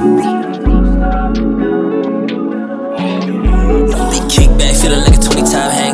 Big kickback, feeling like a 20 time hang.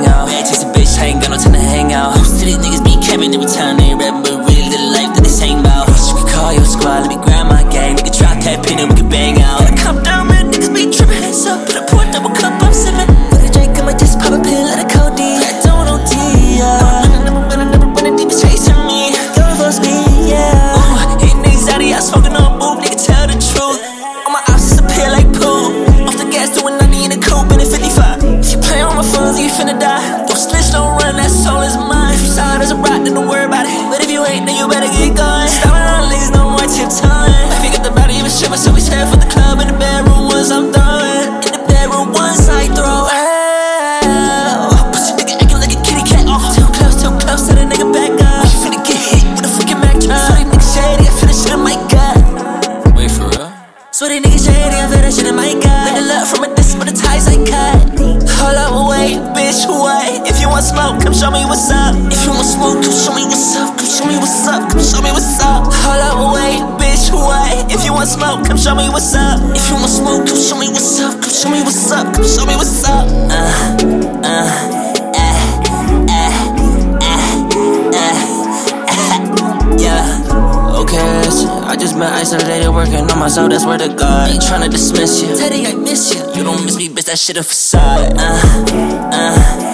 this don't run, that soul is mine. She solid as a writing the word. worry bitch, what? If you want smoke, come show me what's up. If you want smoke, come show me what's up. Come show me what's up. Come show me what's up. Hold up, wait, bitch, what? If you want smoke, come show me what's up. If you want smoke, come show me what's up. Come show me what's up. Come show me what's up. Uh, uh, yeah. Okay. I just been isolated, working on myself. That's where to God. Ain't tryna dismiss you. Teddy, I miss you. You don't miss me, bitch. That shit a facade. Uh, uh,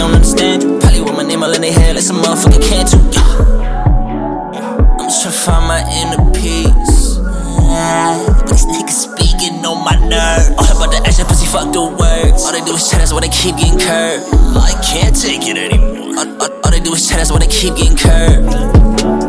don't understand. Probably with my name all in their head like some motherfucker can too. Yeah. I'm just tryna find my inner peace. But these niggas speaking on my nerves. All about the action, pussy, fuck the words. All they do is chat, that's why they keep getting curved. I can't take it anymore. All, all, all they do is chat, that's why they keep getting curved.